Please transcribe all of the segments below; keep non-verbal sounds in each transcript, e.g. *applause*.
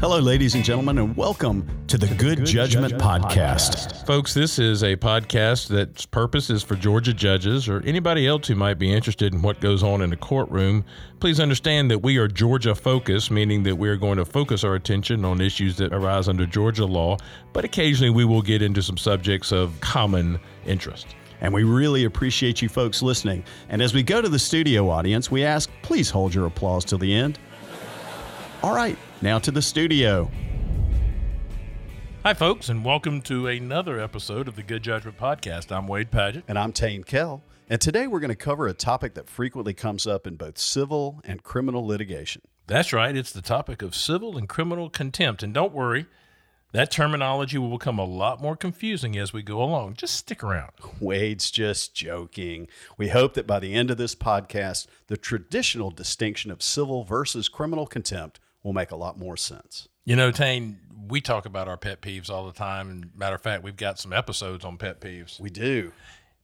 Hello, ladies and gentlemen, and welcome to the Good, Judgment, Podcast. Folks, this is a podcast that's purpose is for Georgia judges or anybody else who might be interested in what goes on in the courtroom. Please understand that we are Georgia focused, meaning that we are going to focus our attention on issues that arise under Georgia law, but occasionally we will get into some subjects of common interest. And we really appreciate you folks listening. And as we go to the studio audience, we ask please hold your applause till the end. All right, now to the studio. Hi, folks, and welcome to another episode of the Good Judgment Podcast. I'm Wade Padgett. And I'm Tain Kell. And today we're going to cover a topic that frequently comes up in both civil and criminal litigation. That's right, it's the topic of civil and criminal contempt. And don't worry, that terminology will become a lot more confusing as we go along. Just stick around. Wade's just joking. We hope that by the end of this podcast, the traditional distinction of civil versus criminal contempt will make a lot more sense. You know, Tain, we talk about our pet peeves all the time. And matter of fact, we've got some episodes on pet peeves. We do.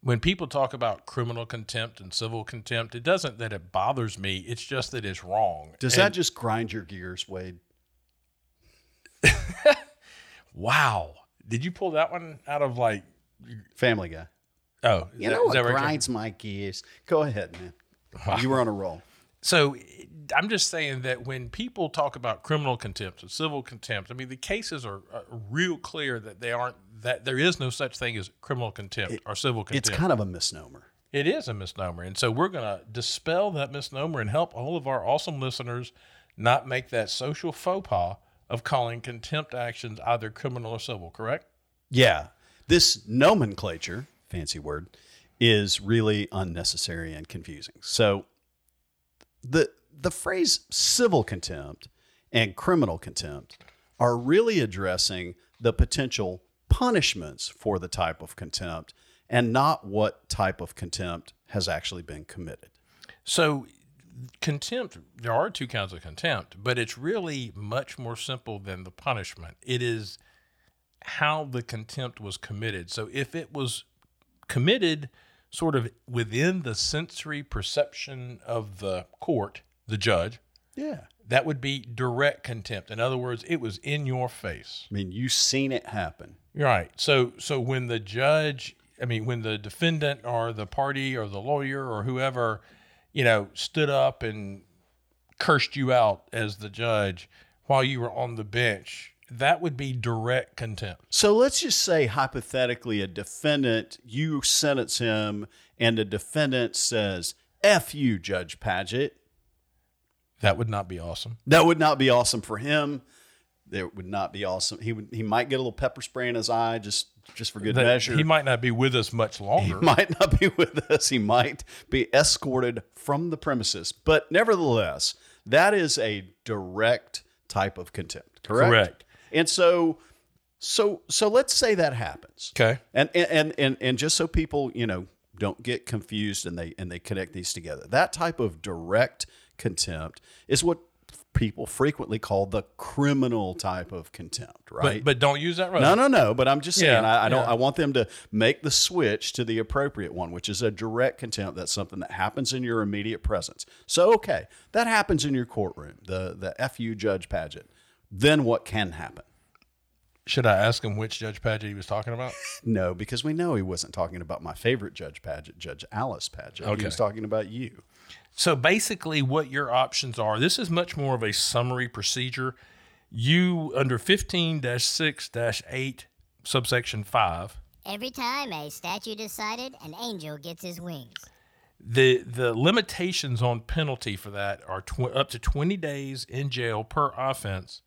When people talk about criminal contempt and civil contempt, it doesn't that it bothers me. It's just that it's wrong. Does and, that just grind your gears, Wade? *laughs* wow. Did you pull that one out of like Family Guy? Oh, you that, know what grinds my gears? Go ahead, man. Wow. You were on a roll. So I'm just saying that when people talk about criminal contempt or civil contempt, I mean the cases are, are real clear that they aren't that there is no such thing as criminal contempt it, or civil contempt. It's kind of a misnomer. It is a misnomer, and so we're going to dispel that misnomer and help all of our awesome listeners not make that social faux pas of calling contempt actions either criminal or civil. Correct? Yeah, this nomenclature, fancy word, is really unnecessary and confusing. So the the phrase civil contempt and criminal contempt are really addressing the potential punishments for the type of contempt and not what type of contempt has actually been committed. So, contempt, there are two kinds of contempt, but it's really much more simple than the punishment. It is how the contempt was committed. So, if it was committed sort of within the sensory perception of the court, the judge, yeah, that would be direct contempt. In other words, it was in your face. I mean, you seen it happen. Right. So so when the judge, I mean, when the defendant or the party or the lawyer or whoever, you know, stood up and cursed you out as the judge while you were on the bench, that would be direct contempt. So let's just say hypothetically a defendant, you sentence him and the defendant says, F you, Judge Padgett. That would not be awesome. That would not be awesome for him. That would not be awesome. He would he might get a little pepper spray in his eye just just for good that, measure. He might not be with us much longer. He might not be *laughs* with us. He might be escorted from the premises. But nevertheless, that is a direct type of contempt. Correct. Correct. And so so so let's say that happens. Okay. And and and and just so people, you know, don't get confused and they and they connect these together. That type of direct contempt is what people frequently call the criminal type of contempt, right? But, but don't use that. Right. No, no, no. But I'm just saying, yeah, I, I, don't. Yeah. I want them to make the switch to the appropriate one, which is a direct contempt. That's something that happens in your immediate presence. So, okay, that happens in your courtroom. The the fu Judge Padgett. Then what can happen? Should I ask him which Judge Padgett he was talking about? *laughs* no, because we know he wasn't talking about my favorite Judge Padgett, Judge Alice Padgett. Okay. He was talking about you. So basically, what your options are this is much more of a summary procedure. You, under 15 6 8, subsection 5. Every time a statue decided, an angel gets his wings. The, the limitations on penalty for that are tw- up to 20 days in jail per offense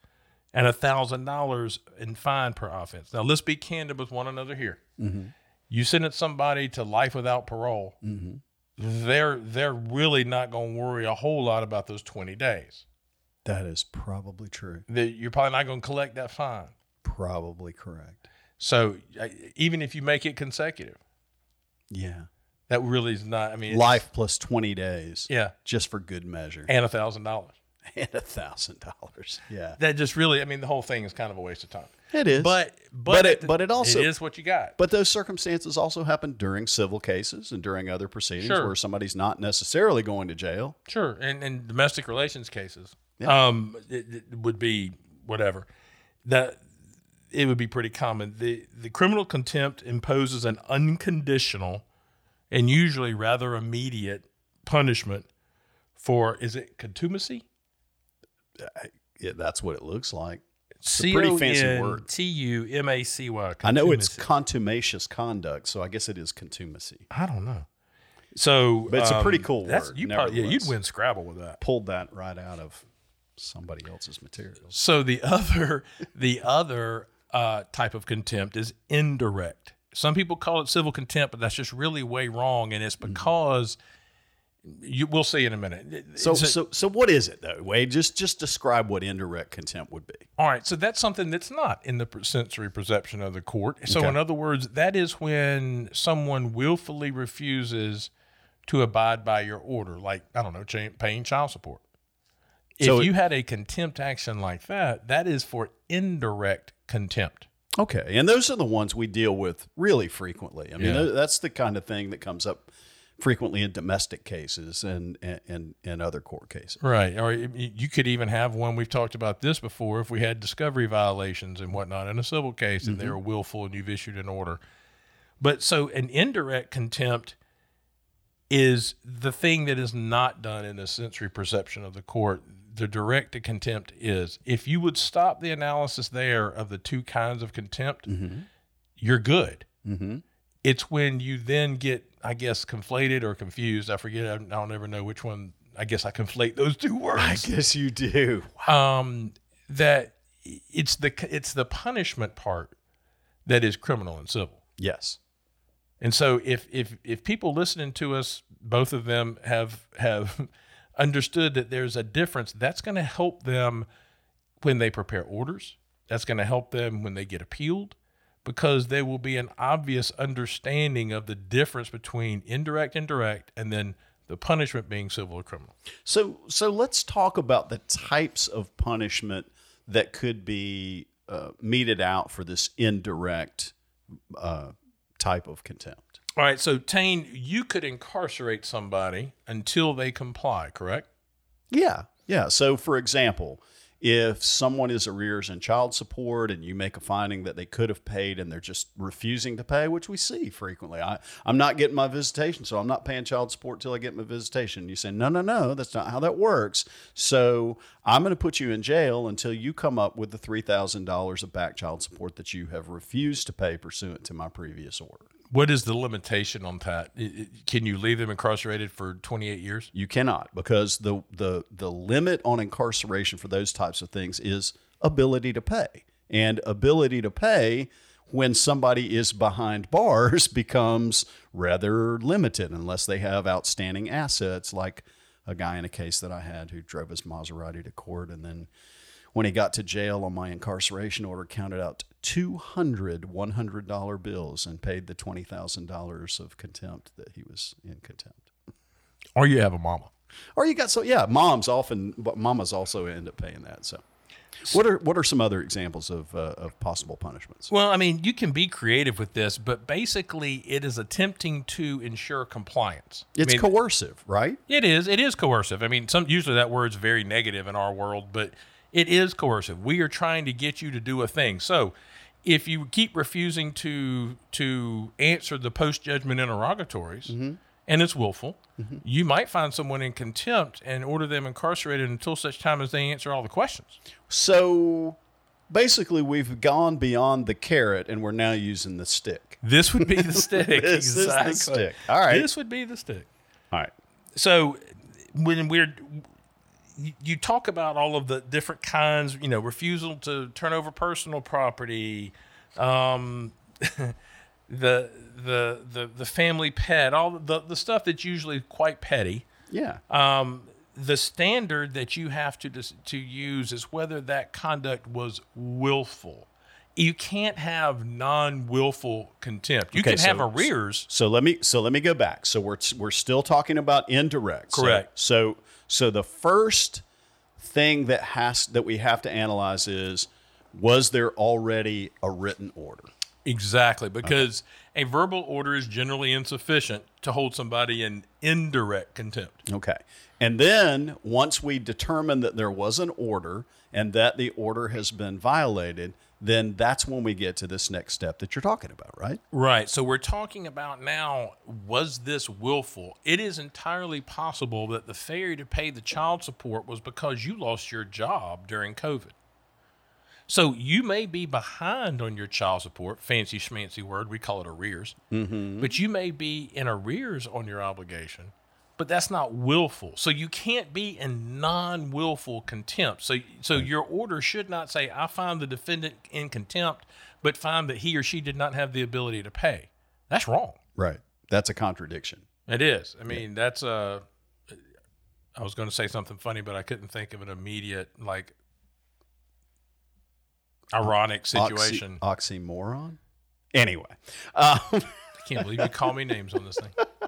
and a $1,000 in fine per offense. Now, let's be candid with one another here. Mm-hmm. You sentence somebody to life without parole. Mm-hmm they're they're really not going to worry a whole lot about those 20 days. That is probably true. That you're probably not going to collect that fine. Probably correct. So even if you make it consecutive, yeah, that really is not. I mean, life plus 20 days. Yeah, just for good measure, and a thousand dollars. *laughs* And a thousand dollars. Yeah, that just really. I mean, the whole thing is kind of a waste of time. It is, but but but it, but it also it is what you got. But those circumstances also happen during civil cases and during other proceedings sure. where somebody's not necessarily going to jail. Sure, and and domestic relations cases, yeah. um, it, it would be whatever. That it would be pretty common. The the criminal contempt imposes an unconditional and usually rather immediate punishment for is it contumacy? Yeah, that's what it looks like. a pretty fancy word. T U M A C Y. I know it's contumacious conduct, so I guess it is contumacy. I don't know. So, But it's a pretty um, cool that's- word, You probably, yeah, you'd win Scrabble with that. Pulled that right out of somebody else's material. So the other *laughs* the other uh, type of contempt is indirect. Some people call it civil contempt, but that's just really way wrong, and it's Mm-hmm. You. We'll see in a minute. So, a- so, so what is it though, Wade? Just, just describe what indirect contempt would be. all right, so that's something that's not in the sensory perception of the court. So, Okay. in other words, that is when someone willfully refuses to abide by your order, like I don't know, paying child support. If So it- you had a contempt action like that, that is for indirect contempt. Okay, and those are the ones we deal with really frequently. I mean, Yeah. that's the kind of thing that comes up frequently in domestic cases and and and, other court cases. Right. Or you could even have one, we've talked about this before, if we had discovery violations and whatnot in a civil case and they're willful and you've issued an order. But so an indirect contempt is the thing that is not done in the sensory perception of the court. The direct contempt is if you would stop the analysis there of the two kinds of contempt, you're good. Mm-hmm. It's when you then get, I guess, conflated or confused. I forget. I don't ever know which one. I guess I conflate those two *laughs* words I guess you do. um, that it's the it's the punishment part that is criminal and civil. Yes. And so if if if people listening to us, both of them have have *laughs* understood that there's a difference, that's going to help them when they prepare orders. That's going to help them when they get appealed because there will be an obvious understanding of the difference between indirect and direct and then the punishment being civil or criminal. So, so let's talk about the types of punishment that could be uh, meted out for this indirect uh, type of contempt. All right, so Tain, you could incarcerate somebody until they comply, correct? Yeah, yeah. So, for example, if someone is arrears in child support and you make a finding that they could have paid and they're just refusing to pay, which we see frequently, I, I'm not getting my visitation, so I'm not paying child support till I get my visitation. You say, no, no, no, that's not how that works. So I'm going to put you in jail until you come up with the $3,000 of back child support that you have refused to pay pursuant to my previous order. What is the limitation on that? Can you leave them incarcerated for 28 years? You cannot because the the the limit on incarceration for those types of things is ability to pay. And ability to pay when somebody is behind *laughs* bars becomes rather limited unless they have outstanding assets like a guy in a case that I had who drove his Maserati to court and then when he got to jail on my incarceration order counted out 200 $100 bills and paid the $20,000 of contempt that he was in contempt. Or you have a mama. Or you got so yeah, moms often, but mamas also end up paying that. So, what are what are some other examples of uh, of possible punishments? Well, I mean, you can be creative with this, but basically it is attempting to ensure compliance. I It's mean, coercive, right? It is. It is coercive. I mean, some usually that word's very negative in our world, but it is coercive. We are trying to get you to do a thing. So, if you keep refusing to to answer the post judgment interrogatories, mm-hmm. and it's willful, mm-hmm. you might find someone in contempt and order them incarcerated until such time as they answer all the questions. So, basically, we've gone beyond the carrot and we're now using the stick. This would be the *laughs* stick. This is the exactly. stick. All right. This would be the stick. All right. so when we're you- you talk about all of the different kinds you know refusal to turn over personal property um *laughs* the the the the family pet all the the stuff that's usually quite petty Yeah. um the standard that you have to to use is whether that conduct was willful you can't have non-willful contempt you Okay, can have arrears So let me so let me go back. So we're we're still talking about indirect. So- Correct. So so the first thing that has that we have to analyze is was there already a written order? Exactly, because a verbal order is generally insufficient to hold somebody in indirect contempt. Okay. And then once we determine that there was an order and that the order has been violated, then that's when we get to this next step that you're talking about, right? Right. So we're talking about now was this willful? It is entirely possible that the failure to pay the child support was because you lost your job during COVID. So you may be behind on your child support, fancy schmancy word, we call it arrears. Mm-hmm. But you may be in arrears on your obligation, but that's not willful. So you can't be in non-willful contempt. So so your order should not say I find the defendant in contempt, but find that he or she did not have the ability to pay. That's wrong. Right. That's a contradiction. It is. I mean, that's a. I was going to say something funny, but I couldn't think of an immediate like ironic situation. Oxy- oxymoron. Anyway, um, I can't believe you call me names on this thing. *laughs*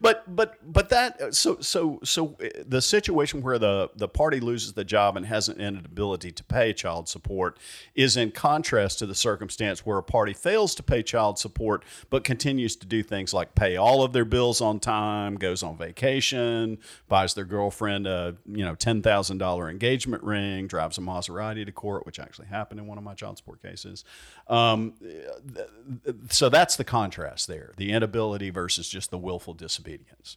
but but but that so so so uh, the situation where the the party loses the job and has an inability to pay child support is in contrast to the circumstance where a party fails to pay child support but continues to do things like pay all of their bills on time, goes on vacation, buys their girlfriend a you know ten thousand dollar engagement ring, drives a Maserati to court, which actually happened in one of my child support cases. Um, so that's the contrast there: the inability versus just the willful disobedience.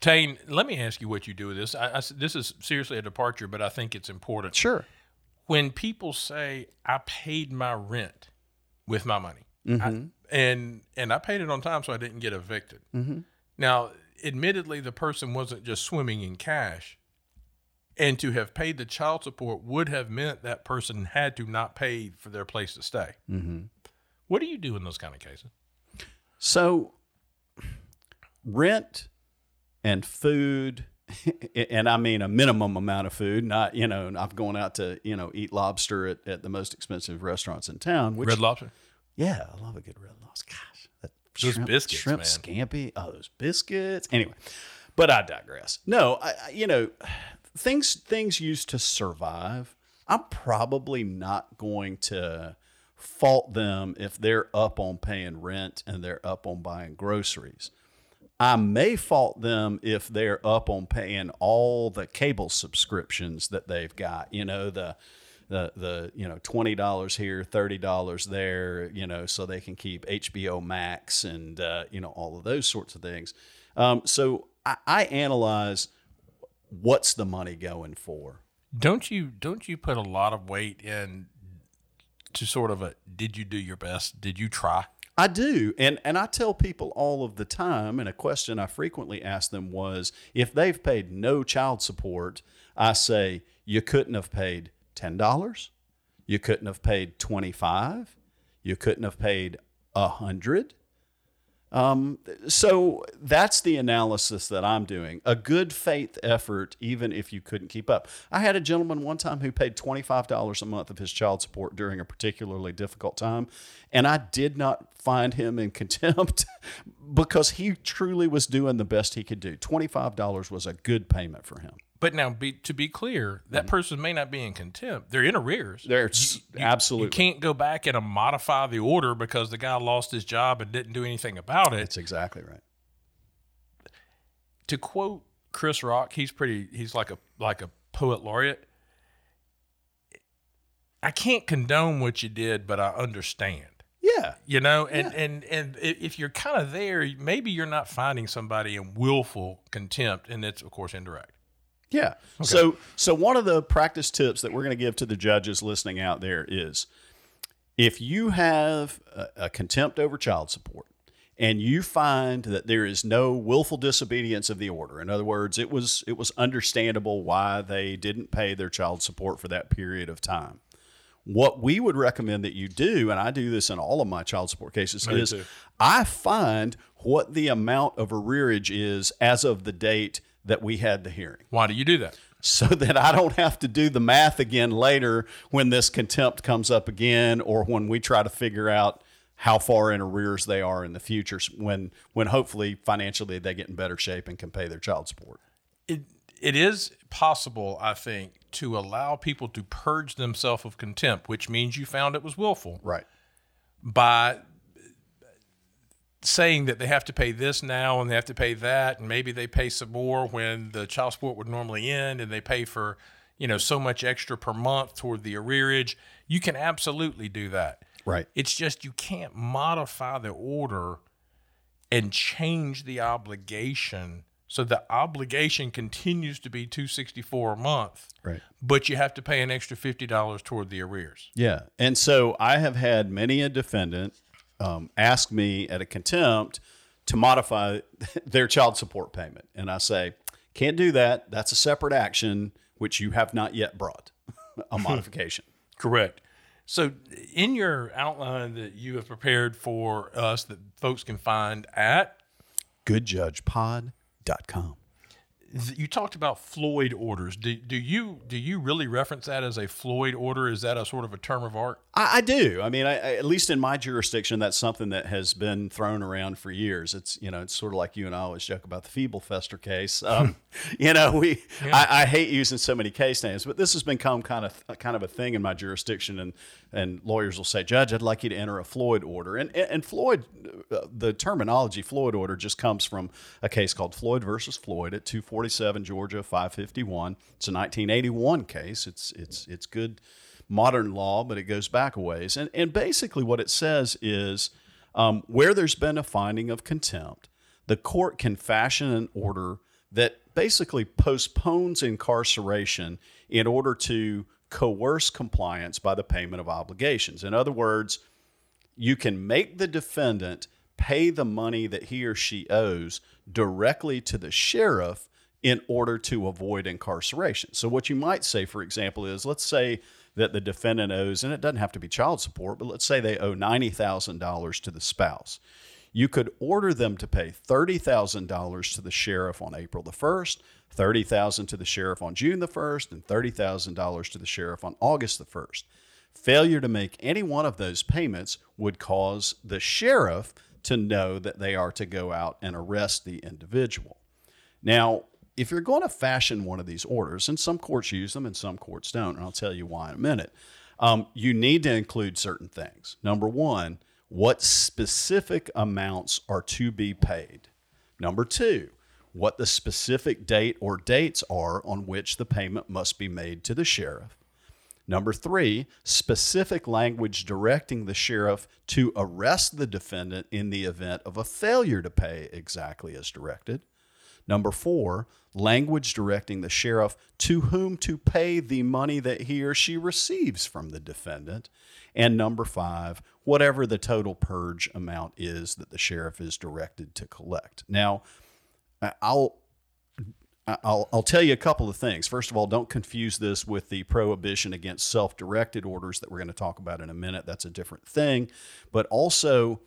Tain, let me ask you what you do with this. I, I, this is seriously a departure, but I think it's important. Sure. When people say, "I paid my rent with my money," Mm-hmm. I, and and I paid it on time, so I didn't get evicted. Mm-hmm. Now, admittedly, the person wasn't just swimming in cash, and to have paid the child support would have meant that person had to not pay for their place to stay. Mm-hmm. What do you do in those kind of cases? So, rent and food, *laughs* and I mean a minimum amount of food. Not you know, I've gone out to you know eat lobster at, at the most expensive restaurants in town. Which, Red Lobster. yeah, I love a good red lobster. Gosh, that Those shrimp, biscuits, shrimp man. scampi. Oh, those biscuits. Anyway, but I digress. No, I, I you know, things things used to survive. I'm probably not going to fault them if they're up on paying rent and they're up on buying groceries. I may fault them if they're up on paying all the cable subscriptions that they've got. You know the the the you know twenty dollars here, thirty dollars there. You know so they can keep HBO Max and uh, you know all of those sorts of things. Um, so I, I analyze what's the money going for. Don't you don't you put a lot of weight in to sort of a did you do your best? Did you try? I do. And and I tell people all of the time, and a question I frequently ask them was if they've paid no child support, I say, you couldn't have paid ten dollars, you couldn't have paid twenty five, you couldn't have paid a hundred. Um, so that's the analysis that I'm doing. A good faith effort, even if you couldn't keep up. I had a gentleman one time who paid $25 a month of his child support during a particularly difficult time, and I did not find him in *laughs* contempt because he truly was doing the best he could do. $25 was a good payment for him. But now, be, to be clear, that mm-hmm. person may not be in contempt. They're in arrears. There's absolutely. You can't go back and modify the order because the guy lost his job and didn't do anything about it. That's exactly right. To quote Chris Rock, he's pretty. He's like a like a poet laureate. I can't condone what you did, but I understand. Yeah. You know, and and and i- if you're kind of there, maybe you're not finding somebody in willful contempt, and it's of course indirect. Yeah. So so one of the practice tips that we're going to give to the judges listening out there is if you have a, a contempt over child support and you find that there is no willful disobedience of the order in other words it was it was understandable why they didn't pay their child support for that period of time what we would recommend that you do and i do this in all of my child support cases Me is too. i find what the amount of arrearage is as of the date that we had the hearing Why do you do that? so *laughs* that I don't have to do the math again later when this contempt comes up again or when we try to figure out how far in arrears they are in the future when when hopefully financially they get in better shape and can pay their child support. it it is possible, I think, to allow people to purge themselves of contempt, which means you found it was willful. Right. by saying that they have to pay this now and they have to pay that, and maybe they pay some more when the child support would normally end, and they pay for you know so much extra per month toward the arrearage. You can absolutely do that. Right. It's just you can't modify the order and change the obligation so the obligation continues to be 264 a month Right. but you have to pay an extra $50 toward the arrears Yeah. And so I have had many a defendant um, ask me at a contempt to modify *laughs* their child support payment. And I say, can't do that. That's a separate action, which you have not yet brought *laughs* a modification. correct so in your outline that you have prepared for us that folks can find at GoodJudgePod.com. you talked about Floyd orders. Do, do you do you really reference that as a Floyd order? Is that a sort of a term of art? I, I do. I mean, I, I, at least in my jurisdiction, that's something that has been thrown around for years. It's you know, it's sort of like you and I always joke about the Feeble Fester case. Um, *laughs* you know, we I, I hate using so many case names, but this has become kind of kind of a thing in my jurisdiction, and and lawyers will say, Judge, I'd like you to enter a Floyd order, and and Floyd, uh, the terminology Floyd order just comes from a case called Floyd versus Floyd at 247 Georgia 551. It's a 1981 case. It's it's it's good modern law, but it goes back a ways. And, and basically, what it says is um, where there's been a finding of contempt, the court can fashion an order that basically postpones incarceration in order to coerce compliance by the payment of obligations. In other words, you can make the defendant pay the money that he or she owes directly to the sheriff in order to avoid incarceration. So, what you might say, for example, is let's say that the defendant owes, and it doesn't have to be child support, but let's say they owe $90,000 to the spouse. You could order them to pay $30,000 to the sheriff on April the 1st, $30,000 to the sheriff on June the 1st, and $30,000 to the sheriff on August the 1st. Failure to make any one of those payments would cause the sheriff to know that they are to go out and arrest the individual. Now, if you're going to fashion one of these orders, and some courts use them and some courts don't, and I'll tell you why in a minute, um, you need to include certain things. Number one, what specific amounts are to be paid. Number two, what the specific date or dates are on which the payment must be made to the sheriff. Number three, specific language directing the sheriff to arrest the defendant in the event of a failure to pay exactly as directed. Number four, language directing the sheriff to whom to pay the money that he or she receives from the defendant. And number five, whatever the total purge amount is that the sheriff is directed to collect. Now, I'll I'll, I'll tell you a couple of things. First of all, don't confuse this with the prohibition against self directed orders that we're going to talk about in a minute. That's a different thing. But also,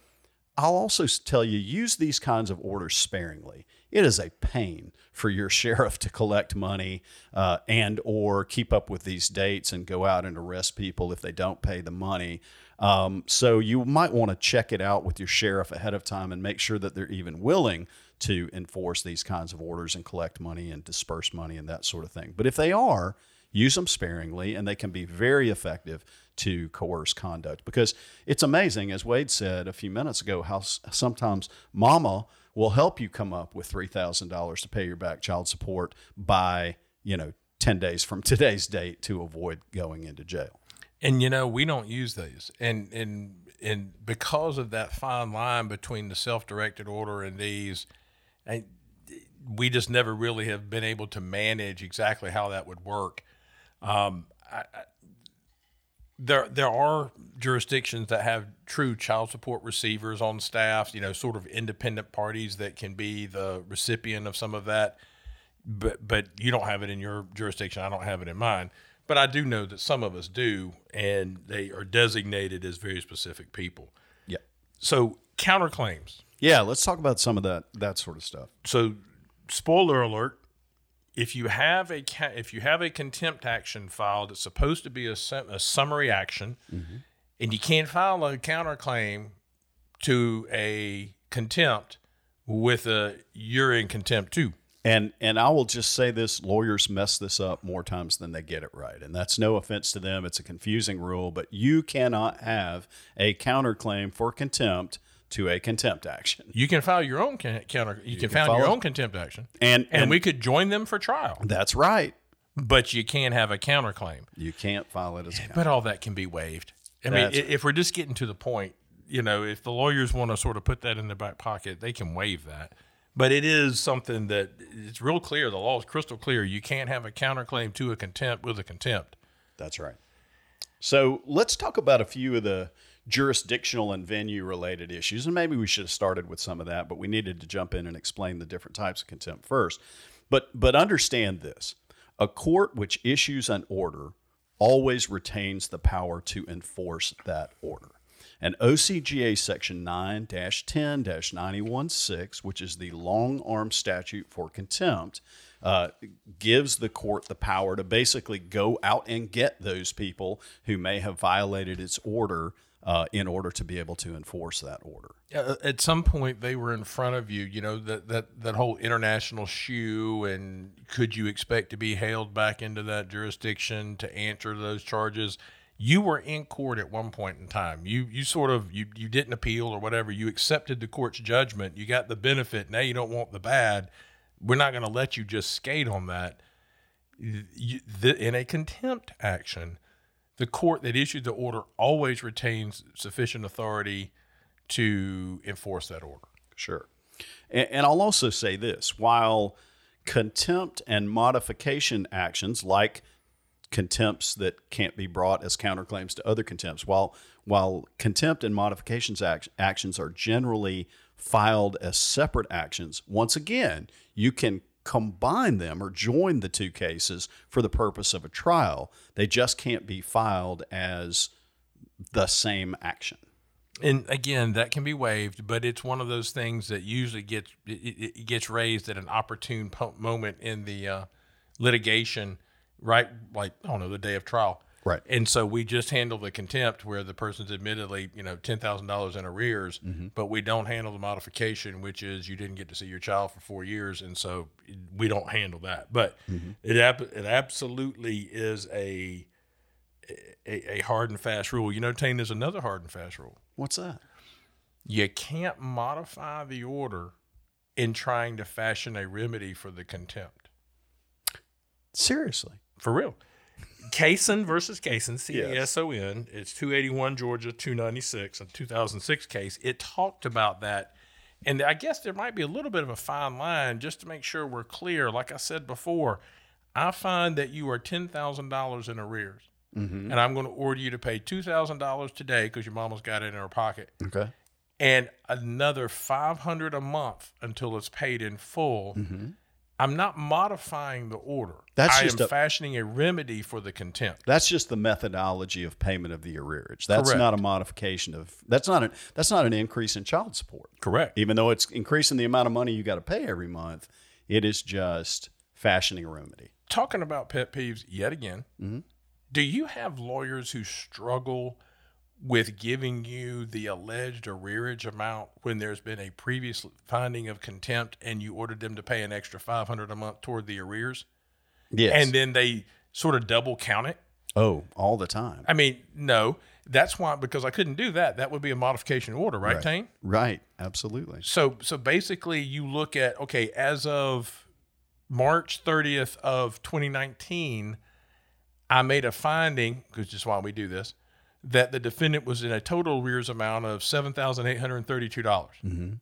I'll also tell you use these kinds of orders sparingly. It is a pain for your *laughs* sheriff to collect money uh, and or keep up with these dates and go out and arrest people if they don't pay the money. Um, so you might want to check it out with your sheriff ahead of time and make sure that they're even willing to enforce these kinds of orders and collect money and disperse money and that sort of thing. But if they are, use them sparingly and they can be very effective to coerce conduct because it's amazing as Wade said a few minutes ago how sometimes mama will help you come up with $3,000 to pay your back child support by, you know, 10 days from *laughs* today's date to avoid going into jail. And you know, we don't use these. And and and because of that fine line between the self-directed order and these, I, we just never really have been able to manage exactly how that would work. Um, I, there there are jurisdictions that have true child support receivers on staff, you know, sort of independent parties that can be the recipient of some of that. But but you don't have it in your jurisdiction. I don't have it in mine. But I do know that some of us do, and they are designated as very specific people. Yeah. So counterclaims. Yeah, let's talk about some of that that sort of stuff. So spoiler alert: if you have a if you have a contempt action filed, it's supposed to be a, a summary action, mm-hmm. and you can't file a counterclaim to a contempt with a you're in contempt too. And and I will just say this: lawyers mess this up more times than they get it right, and that's no offense to them. It's a confusing rule, but you cannot have a counterclaim for contempt to a contempt action. You can file your own can- counter. You, can, can file your own contempt action, And and we could join them for trial. that's right. But you can't have a counterclaim. You can't file it as a But all that can be waived. I mean, That's i- if we're just getting to the point, you know, if the lawyers want to sort of put that in their back pocket, they can waive that. But it is something that it's real clear. The law is crystal clear. You can't have a counterclaim to a contempt with a contempt. That's right. So let's talk about a few of the jurisdictional and venue related issues. And maybe we should have started with some of that, but we needed to jump in and explain the different types of contempt first. But but understand this. A court which issues an order always retains the power to enforce that order. And OCGA Section 9 10 916, which is the long arm statute for contempt, uh, gives the court the power to basically go out and get those people who may have violated its order uh, in order to be able to enforce that order. At some point, they were in front of you. You know that that that whole international shoe, and could you expect to be hailed back into that jurisdiction to answer those charges? You were in court at one point in time. You you sort of you you didn't appeal or whatever. You accepted the court's judgment. You got the benefit. Now you don't want the bad. We're not going to let you just skate on that. You, the, in a contempt action, the court that issued the order always retains sufficient authority to enforce that order. Sure. And, and I'll also say this while contempt and modification actions, like contempts that can't be brought as counterclaims to other contempts, while, while contempt and modifications act, actions are generally filed as separate actions, once again, you can combine them or join the two cases for the purpose of a trial. They just can't be filed as the same action. And again, that can be waived, but it's one of those things that usually gets it, it gets raised at an opportune moment in the uh, litigation, right? Like I don't know, the day of trial, Right. And so we just handle the contempt where the person's admittedly, you know, ten thousand dollars in arrears, mm-hmm. but we don't handle the modification, which is you didn't get to see your child for four years, and so we don't handle that. But mm-hmm. it ab- it absolutely is a, a a hard and fast rule. You know, Tain, there's another hard and fast rule. What's that? You can't modify the order in trying to fashion a remedy for the contempt. Seriously. For real. Cason versus Cason, C A S O N. It's 281 Georgia 296, a 2006 case. It talked about that. And I guess there might be a little bit of a fine line just to make sure we're clear. Like I said before, I find that you are $10,000 in arrears. Mm-hmm. And I'm going to order you to pay $2,000 today because your mama's got it in her pocket Okay. and another 500 a month until it's paid in full. Mm-hmm. I'm not modifying the order. That's I just am a- fashioning a remedy for the contempt. That's just the methodology of payment of the arrearage. That's Correct. not a modification of that's not an that's not an increase in child support. Correct. Even though it's increasing the amount of money you got to pay every month, it is just fashioning a remedy. Talking about pet peeves yet again. Mm-hmm. Do you have lawyers who struggle with giving you the alleged arrearage amount when there's been a previous finding of contempt and you ordered them to pay an extra 500 a month toward the arrears Yes. and then they sort of double count it? oh, all the time. I mean, no, that's why because I couldn't do that. That would be a modification order, right, Right. Tain? Right. Absolutely. So, so basically, you look at okay, as of March 30th of 2019, I made a finding, which is why we do this, that the defendant was in a total arrears amount of seven thousand eight hundred thirty-two dollars. Mm-hmm.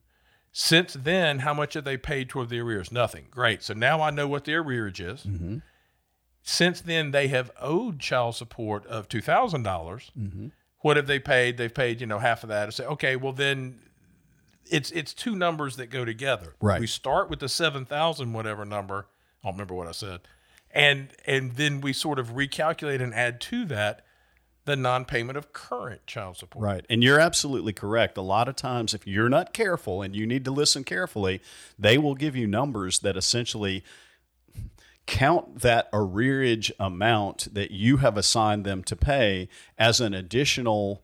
Since then, how much have they paid toward the arrears? Nothing. Great. So now I know what the arrearage is. Mm-hmm. Since then, they have owed child support of two dollars. Mm-hmm. What have they paid? They've paid, you know, half of that. I say, okay, well then, it's it's two numbers that go together. Right. We start with the seven thousand whatever number. I don't remember what I said, and and then we sort of recalculate and add to that the non-payment of current child support. Right. And you're absolutely correct. A lot of times, if you're not careful and you need to listen carefully, they will give you numbers that essentially count that arrearage amount that you have assigned them to pay as an additional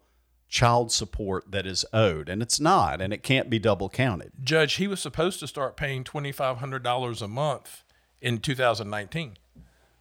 child support that is owed, and it's not, and it can't be double counted. Judge, he was supposed to start paying twenty five hundred dollars a month in 2019.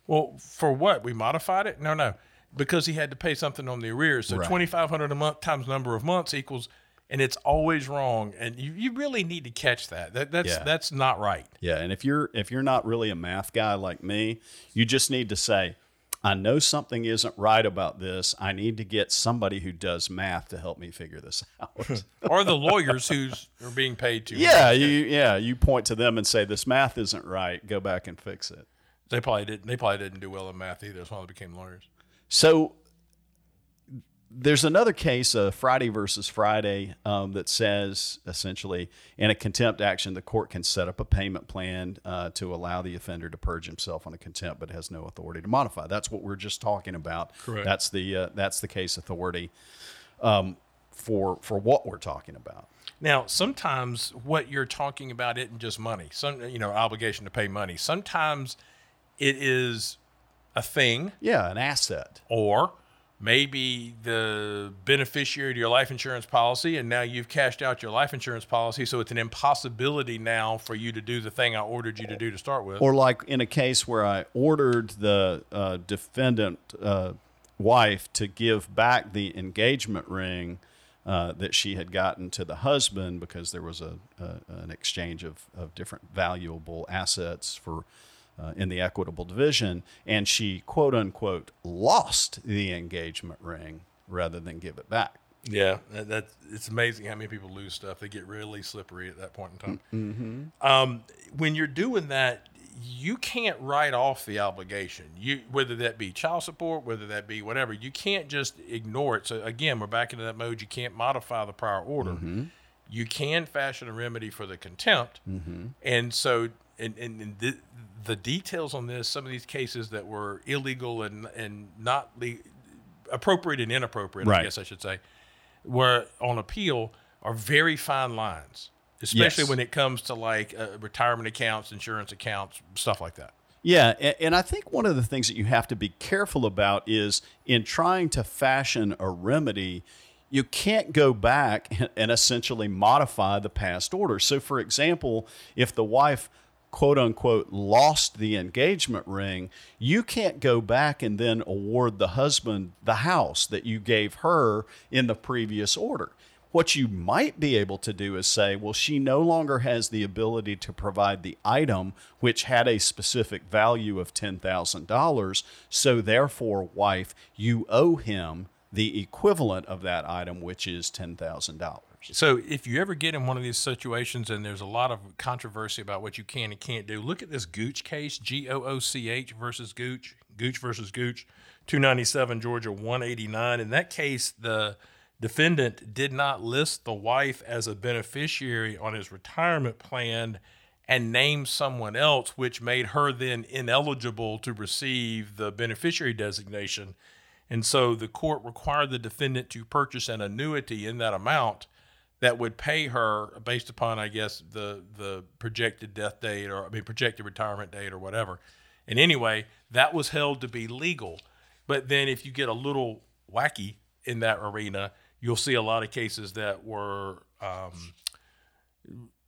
Well, for what? We modified it? No, no, because he had to pay something on the arrears. So Right. 2500 a month times number of months equals, and it's always wrong. And you, you really need to catch that. that that's Yeah. that's not right. Yeah, and if you're if you're not really a math guy like me, you just need to say, I know something isn't right about this. I need to get somebody who does math to help me figure this *laughs* out. *laughs* or the lawyers who's are being paid to. yeah, you yeah, you point to them and say this math isn't right. Go back and fix it. They probably didn't. They probably didn't do well in math either. That's why they became lawyers. So there's another case, uh, Friday versus Friday, um, that says essentially in a contempt action, the court can set up a payment plan uh, to allow the offender to purge himself on a contempt, but has no authority to modify. That's what we're just talking about. Correct. That's the uh, that's the case authority um, for for what we're talking about. Now, sometimes what you're talking about isn't just money. Some, you know, obligation to pay money. Sometimes it is a thing, Yeah, an asset. or maybe the beneficiary to your life insurance policy, and now you've cashed out your life insurance policy, so it's an impossibility now for you to do the thing I ordered you to do to start with. Or like in a case where I ordered the uh, defendant uh, wife to give back the engagement ring uh, that she had gotten to the husband because there was a, a an exchange of, of different valuable assets for uh, in the equitable division, and she quote unquote lost the engagement ring rather than give it back. Yeah, that, that's it's amazing how many people lose stuff. They get really slippery at that point in time. Mm-hmm. Um, when you're doing that, you can't write off the obligation. You whether that be child support, whether that be whatever, you can't just ignore it. So again, we're back into that mode. You can't modify the prior order. You can fashion a remedy for the contempt, and so and and, and the, the details on this, some of these cases that were illegal and and not le- appropriate and inappropriate, I guess I should say, were on appeal are very fine lines, especially Yes. when it comes to like uh, retirement accounts, insurance accounts, stuff like that. Yeah, a- and I think one of the things that you have to be careful about is in trying to fashion a remedy, you can't go back and- and essentially modify the past order. So, for example, if the wife quote unquote lost the engagement ring, you can't go back and then award the husband the house that you gave her in the previous order. What you might be able to do is say, well, she no longer has the ability to provide the item which had a specific value of $10,000. So, therefore, wife, you owe him the equivalent of that item, which is $10,000. So if you ever get in one of these situations and there's a lot of controversy about what you can and can't do, look at this Gooch case, G O O C H versus Gooch, Gooch versus Gooch, 297 Georgia 189. In that case, the defendant did not list the wife as a beneficiary on his retirement plan and named someone else, which made her then ineligible to receive the beneficiary designation. And so the court required the defendant to purchase an annuity in that amount that would pay her based upon, I guess, the the projected death date or I mean projected retirement date or whatever. And anyway, that was held to be legal. But then if you get a little wacky in that arena, you'll see a lot of cases that were um,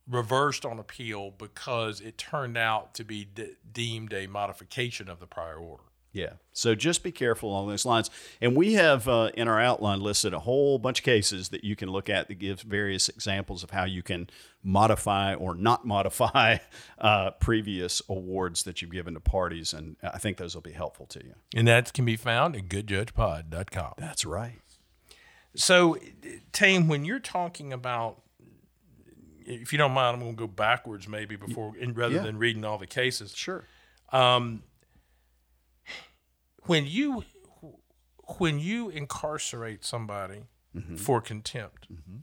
reversed on appeal because it turned out to be de- deemed a modification of the prior order. Yeah. So just be careful along those lines. And we have uh, in our outline listed a whole bunch of cases that you can look at that gives various examples of how you can modify or not modify *laughs* uh, previous awards that you've given to parties. And I think those will be helpful to you. And that can be found at goodjudgepod.com. That's right. So, Tain, when you're talking about, if you don't mind, I'm going to go backwards maybe before, and rather yeah. than reading all the cases. Sure. When you when you incarcerate somebody mm-hmm. for contempt, mm-hmm.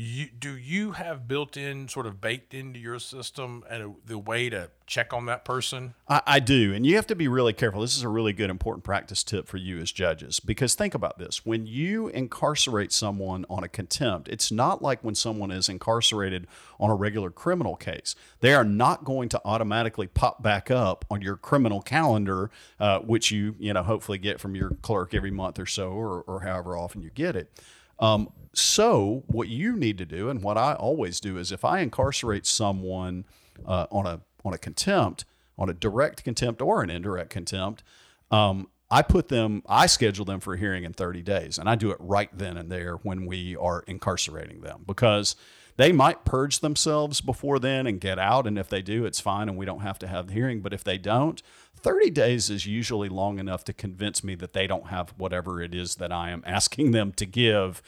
You do you have built in sort of baked into your system and the way to check on that person? I, I do. And you have to be really careful. This is a really good, important practice tip for you as judges. Because think about this when you incarcerate someone on a contempt, it's not like when someone is incarcerated on a regular criminal case. They are not going to automatically pop back up on your criminal calendar, uh, which you, you know, hopefully get from your clerk every month or so, or, or however often you get it. Um, so what you need to do, and what I always do, is if I incarcerate someone uh, on a on a contempt, on a direct contempt or an indirect contempt, um, I put them, I schedule them for a hearing in 30 days, and I do it right then and there when we are incarcerating them because they might purge themselves before then and get out. And if they do, it's fine and we don't have to have the hearing. But if they don't, 30 days is usually long enough to convince me that they don't have whatever it is that I am asking them to give.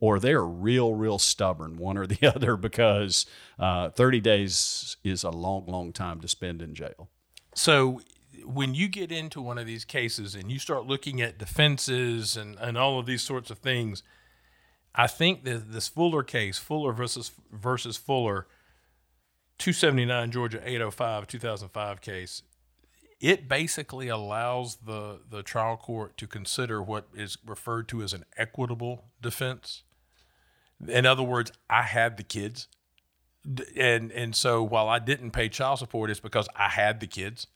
Or they're real, real stubborn, one or the *laughs* other, because uh, 30 days is a long, long time to spend in jail. So when you get into one of these cases and you start looking at defenses and, and all of these sorts of things, I think that this Fuller case, Fuller versus versus Fuller, 279 Georgia 805 2005 case, it basically allows the the trial court to consider what is referred to as an equitable defense. In other words, I had the kids. And and so while I didn't pay child support, it's because I had the kids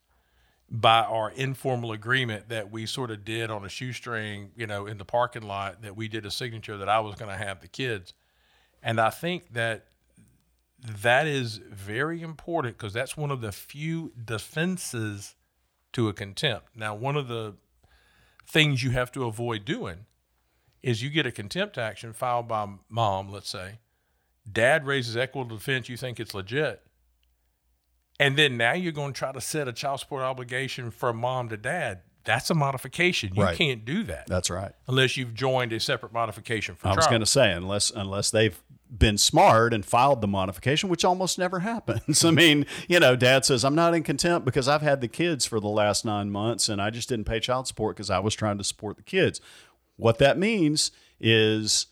by our informal agreement that we sort of did on a shoestring, you know, in the parking lot that we did a signature that I was going to have the kids. And I think that that is very important because that's one of the few defenses to a contempt. Now, one of the things you have to avoid doing is you get a contempt action filed by mom, let's say. Dad raises equitable defense, you think it's legit. And then now you're going to try to set a child support obligation from mom to dad. That's a modification. You Right. can't do that That's right. unless you've joined a separate modification for I was going to say unless unless they've been smart and filed the modification, which almost never *laughs* happens. I mean, you know, Dad says I'm not in contempt because I've had the kids for the last nine months and I just didn't pay child support because I was trying to support the kids. What that means is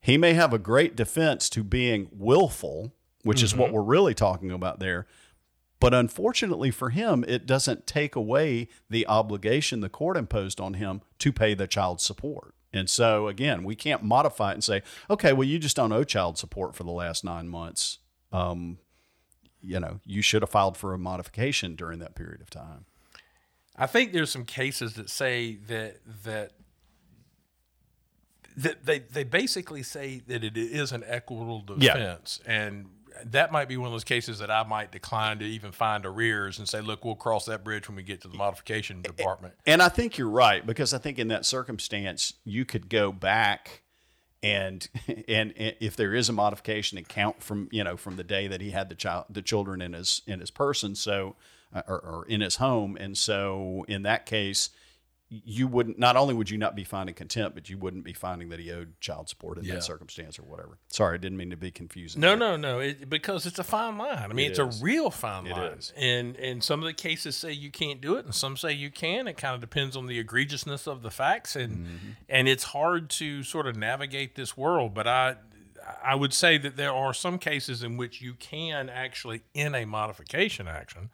he may have a great defense to being willful, which is what we're really talking about there. But unfortunately for him, it doesn't take away the obligation the court imposed on him to pay the child support. And so, again, we can't modify it and say, okay, well, you just don't owe child support for the last nine months. Um, you know, you should have filed for a modification during that period of time. I think there's some cases that say that that that they they basically say that it is an equitable Yeah. defense, and that might be one of those cases that I might decline to even find arrears and say, look, we'll cross that bridge when we get to the modification department. And I think you're right because I think in that circumstance you could go back and *laughs* and, and if there is a modification and count from you know from the day that he had the child the children in his in his person so or, or in his home and so in that case you wouldn't not only would you not be finding contempt but you wouldn't be finding that he owed child support in Yeah. that circumstance or whatever sorry I didn't mean to be confusing No, there. no, no. It, because it's a fine line. I mean, It it's is. a real fine It line. is. And and some of the cases say you can't do it, and some say you can. It kind of depends on the egregiousness of the facts, and Mm-hmm. and it's hard to sort of navigate this world. But I I would say that there are some cases in which you can actually, in a modification action,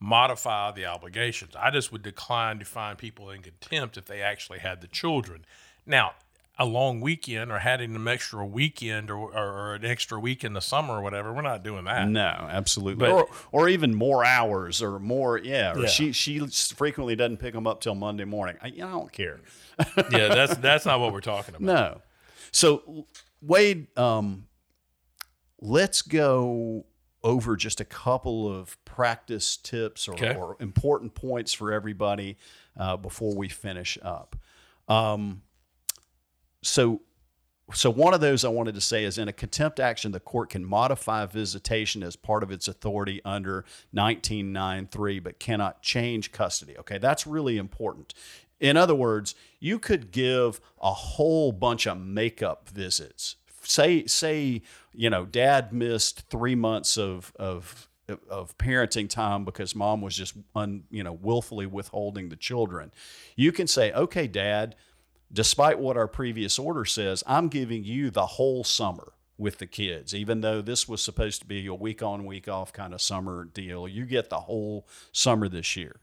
modify the obligations. I just would decline to find people in contempt if they actually had the children. Now, a long weekend or having an extra weekend or, or, or an extra week in the summer or whatever, we're not doing that. No, absolutely. But- or, or even more hours or more. Yeah. Or Yeah. she she frequently doesn't pick them up till Monday morning. I, I don't care. *laughs* yeah, that's that's not what we're talking about. No. So Wade, um, let's go over just a couple of practice tips or, Okay. or important points for everybody uh, before we finish up. Um, so so one of those I wanted to say is in a contempt action, the court can modify visitation as part of its authority under 1993, but cannot change custody. Okay, that's really important. In other words, you could give a whole bunch of makeup visits. Say, say, you know, dad missed three months of of of parenting time because mom was just un, you know willfully withholding the children. You can say, okay, dad, despite what our previous order says, I'm giving you the whole summer with the kids, even though this was supposed to be a week on, week off kind of summer deal. You get the whole summer this year.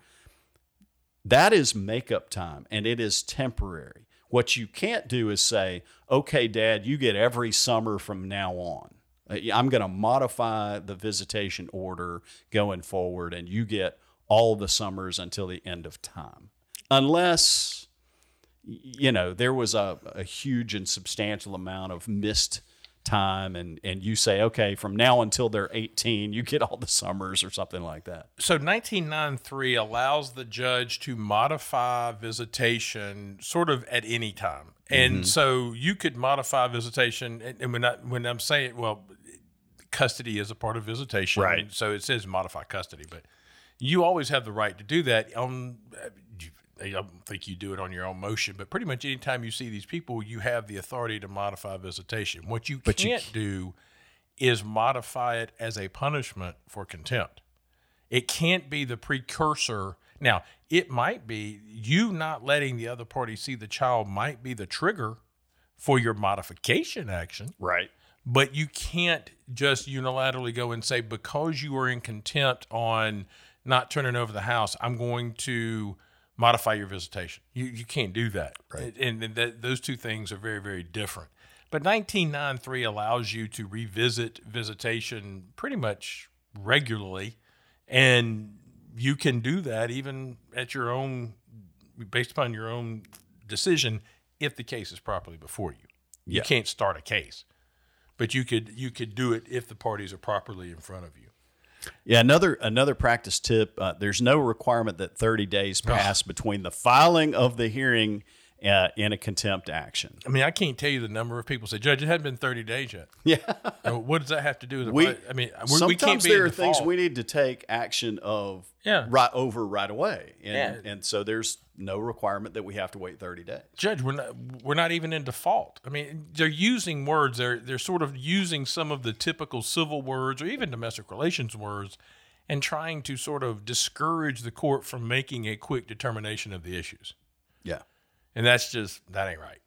That is makeup time and it is temporary. What you can't do is say, okay, dad, you get every summer from now on. Uh, I'm going to modify the visitation order going forward and you get all the summers until the end of time. Unless you know, there was a, a huge and substantial amount of missed time and and you say okay from now until they're 18 you get all the summers or something like that So 1993 allows the judge to modify visitation sort of at any time. And mm-hmm. so you could modify visitation and, and when I when I'm saying well custody is a part of visitation. Right. So it says modify custody, but you always have the right to do that on I don't think you do it on your own motion, but pretty much anytime you see these people, you have the authority to modify visitation. What you you can't do is modify it as a punishment for contempt. It can't be the precursor. Now, it might be you not letting the other party see the child might be the trigger for your modification action, right but you can't just unilaterally go and say because you are in contempt on not turning over the house, I'm going to modify your visitation. You you can't do that. Right. And, and that, those two things are very very different. But 1993 allows you to revisit visitation pretty much regularly, and you can do that even at your own, based upon your own decision, if the case is properly before you. You Yeah. can't start a case, but you could you could do it if the parties are properly in front of you. Yeah, another another practice tip. Uh, there's no requirement that 30 days pass between the filing of the hearing uh, in a contempt action. I mean, I can't tell you the number of people say, "Judge, it hasn't been 30 days yet." Yeah, what does that have to do with it? we. I mean, we, sometimes we can't be there are things default. we need to take action of Yeah. right over right away, and Yeah. and so there's no requirement that we have to wait 30 days. Judge, we're not we're not even in default. I mean, they're using words. They're they're sort of using some of the typical civil words or even domestic relations words, and trying to sort of discourage the court from making a quick determination of the issues. Yeah. And that's just that ain't right.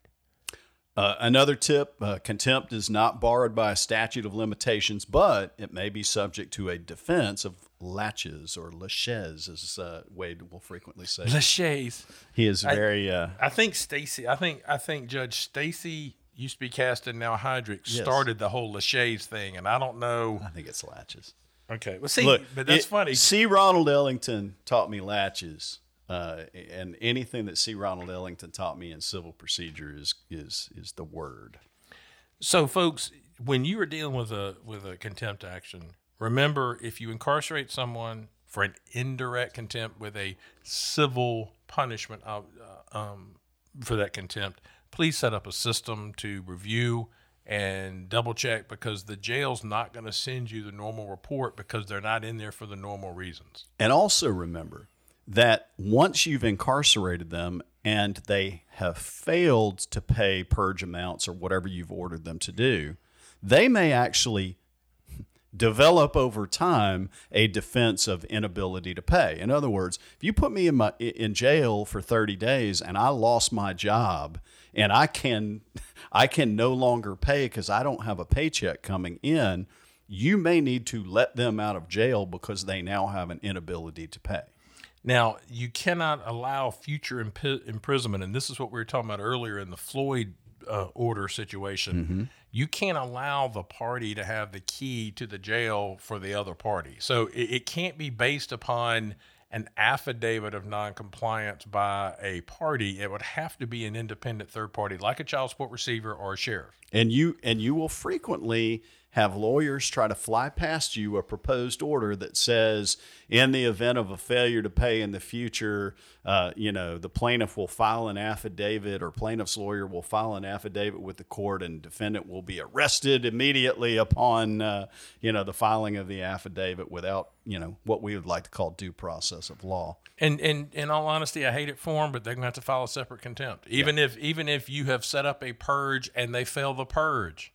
Uh, another tip: uh, contempt is not barred by a statute of limitations, but it may be subject to a defense of laches or laches, as uh, Wade will frequently say. Lachaise. He is very. uh, I think Stacy. I think I think Judge Stacy used to be casting now Hydrick Yes. started the whole Lachaise thing, and I don't know. I think it's latches. Okay, well, see, Look, but that's it- funny. See, Ronald Ellington taught me latches, uh, and anything that C. Ronald Ellington taught me in civil procedure is is is the word. So, folks, when you are dealing with a with a contempt action, remember if you incarcerate someone for an indirect contempt with a civil punishment of, uh, um, for that contempt, please set up a system to review and double check because the jail's not going to send you the normal report because they're not in there for the normal reasons. And also remember that once you've incarcerated them and they have failed to pay purge amounts or whatever you've ordered them to do, they may actually develop over time a defense of inability to pay. In other words, if you put me in my in jail for 30 days and I lost my job and I can I can no longer pay because I don't have a paycheck coming in, you may need to let them out of jail because they now have an inability to pay. Now, you cannot allow future impi- imprisonment, and this is what we were talking about earlier in the Floyd uh, order situation. You can't allow the party to have the key to the jail for the other party. So it, it can't be based upon an affidavit of noncompliance by a party. It would have to be an independent third party, like a child support receiver or a sheriff. And you and you will frequently have lawyers try to fly past you a proposed order that says, in the event of a failure to pay in the future, uh, you know, the plaintiff will file an affidavit or plaintiff's lawyer will file an affidavit with the court and defendant will be arrested immediately upon, uh, you know, the filing of the affidavit without, you know, what we would like to call due process of law. And and in all honesty, I hate it for them, but they're going to have to file a separate contempt. Even if even if you have set up a purge and they fail the purge,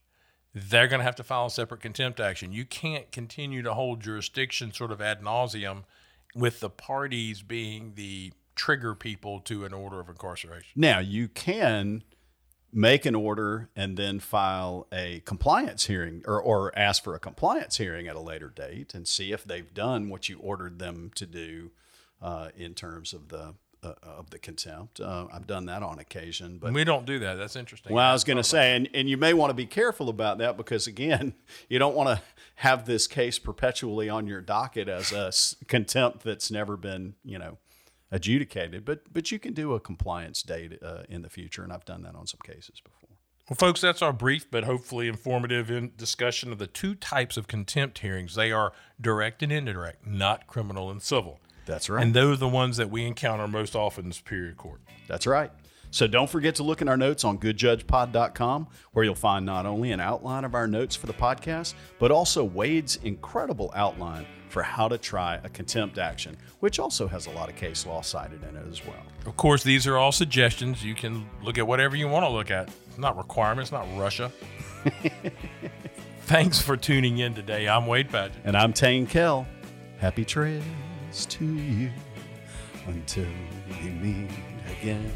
they're going to have to file a separate contempt action. You can't continue to hold jurisdiction sort of ad nauseum with the parties being the trigger people to an order of incarceration. Now, you can make an order and then file a compliance hearing or, or ask for a compliance hearing at a later date and see if they've done what you ordered them to do uh, in terms of the uh, of the contempt. Uh, I've done that on occasion, but We don't do that. That's interesting. well, I was going to say, and, and you may want to be careful about that because, again, *laughs* you don't want to have this case perpetually on your docket as a s- contempt that's never been, you know, adjudicated. But but you can do a compliance date uh, in the future, and I've done that on some cases before. Well, folks, that's our brief but hopefully informative in discussion of the two types of contempt hearings. They are direct and indirect, not criminal and civil. That's right. And those are the ones that we encounter most often in Superior Court. That's right. So don't forget to look in our notes on goodjudgepod.com, where you'll find not only an outline of our notes for the podcast, but also Wade's incredible outline for how to try a contempt action, which also has a lot of case law cited in it as well. Of course, these are all suggestions. You can look at whatever you want to look at. It's not requirements, not Russia. *laughs* Thanks for tuning in today. I'm Wade Padgett. And I'm Tain Kell. Happy trails to you until we meet again.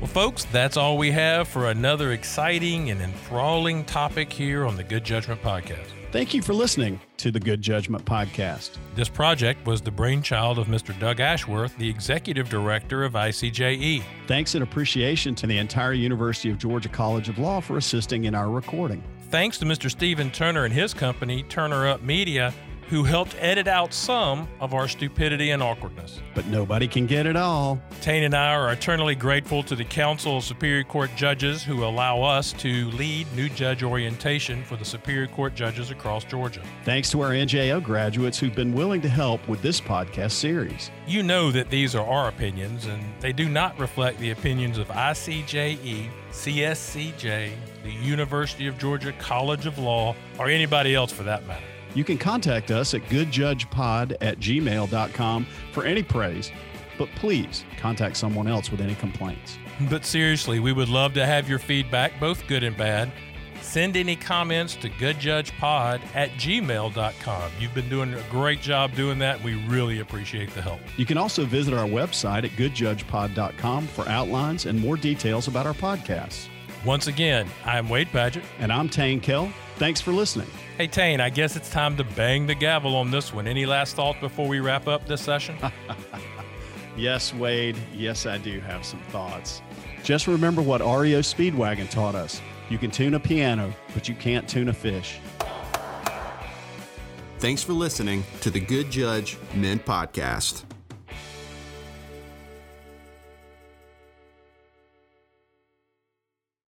Well, folks, that's all we have for another exciting and enthralling topic here on the Good Judgment Podcast. Thank you for listening to the Good Judgment Podcast. This project was the brainchild of Mr. Doug Ashworth, the Executive Director of ICJE. Thanks and appreciation to the entire University of Georgia College of Law for assisting in our recording. Thanks to Mr. Stephen Turner and his company, Turner Up Media, who helped edit out some of our stupidity and awkwardness. But nobody can get it all. Tain and I are eternally grateful to the Council of Superior Court Judges who allow us to lead new judge orientation for the Superior Court judges across Georgia. Thanks to our NJO graduates who've been willing to help with this podcast series. You know that these are our opinions, and they do not reflect the opinions of ICJE, CSCJ, the University of Georgia College of Law, or anybody else for that matter. You can contact us at goodjudgepod at gmail.com for any praise, but please contact someone else with any complaints. But seriously, we would love to have your feedback, both good and bad. Send any comments to goodjudgepod at gmail.com. You've been doing a great job doing that. We really appreciate the help. You can also visit our website at goodjudgepod.com for outlines and more details about our podcasts. Once again, I'm Wade Padgett. And I'm Tain Kell. Thanks for listening. Hey, Tain, I guess it's time to bang the gavel on this one. Any last thoughts before we wrap up this session? *laughs* yes, Wade. Yes, I do have some thoughts. Just remember what REO Speedwagon taught us. You can tune a piano, but you can't tune a fish. Thanks for listening to the Good Judge Men Podcast.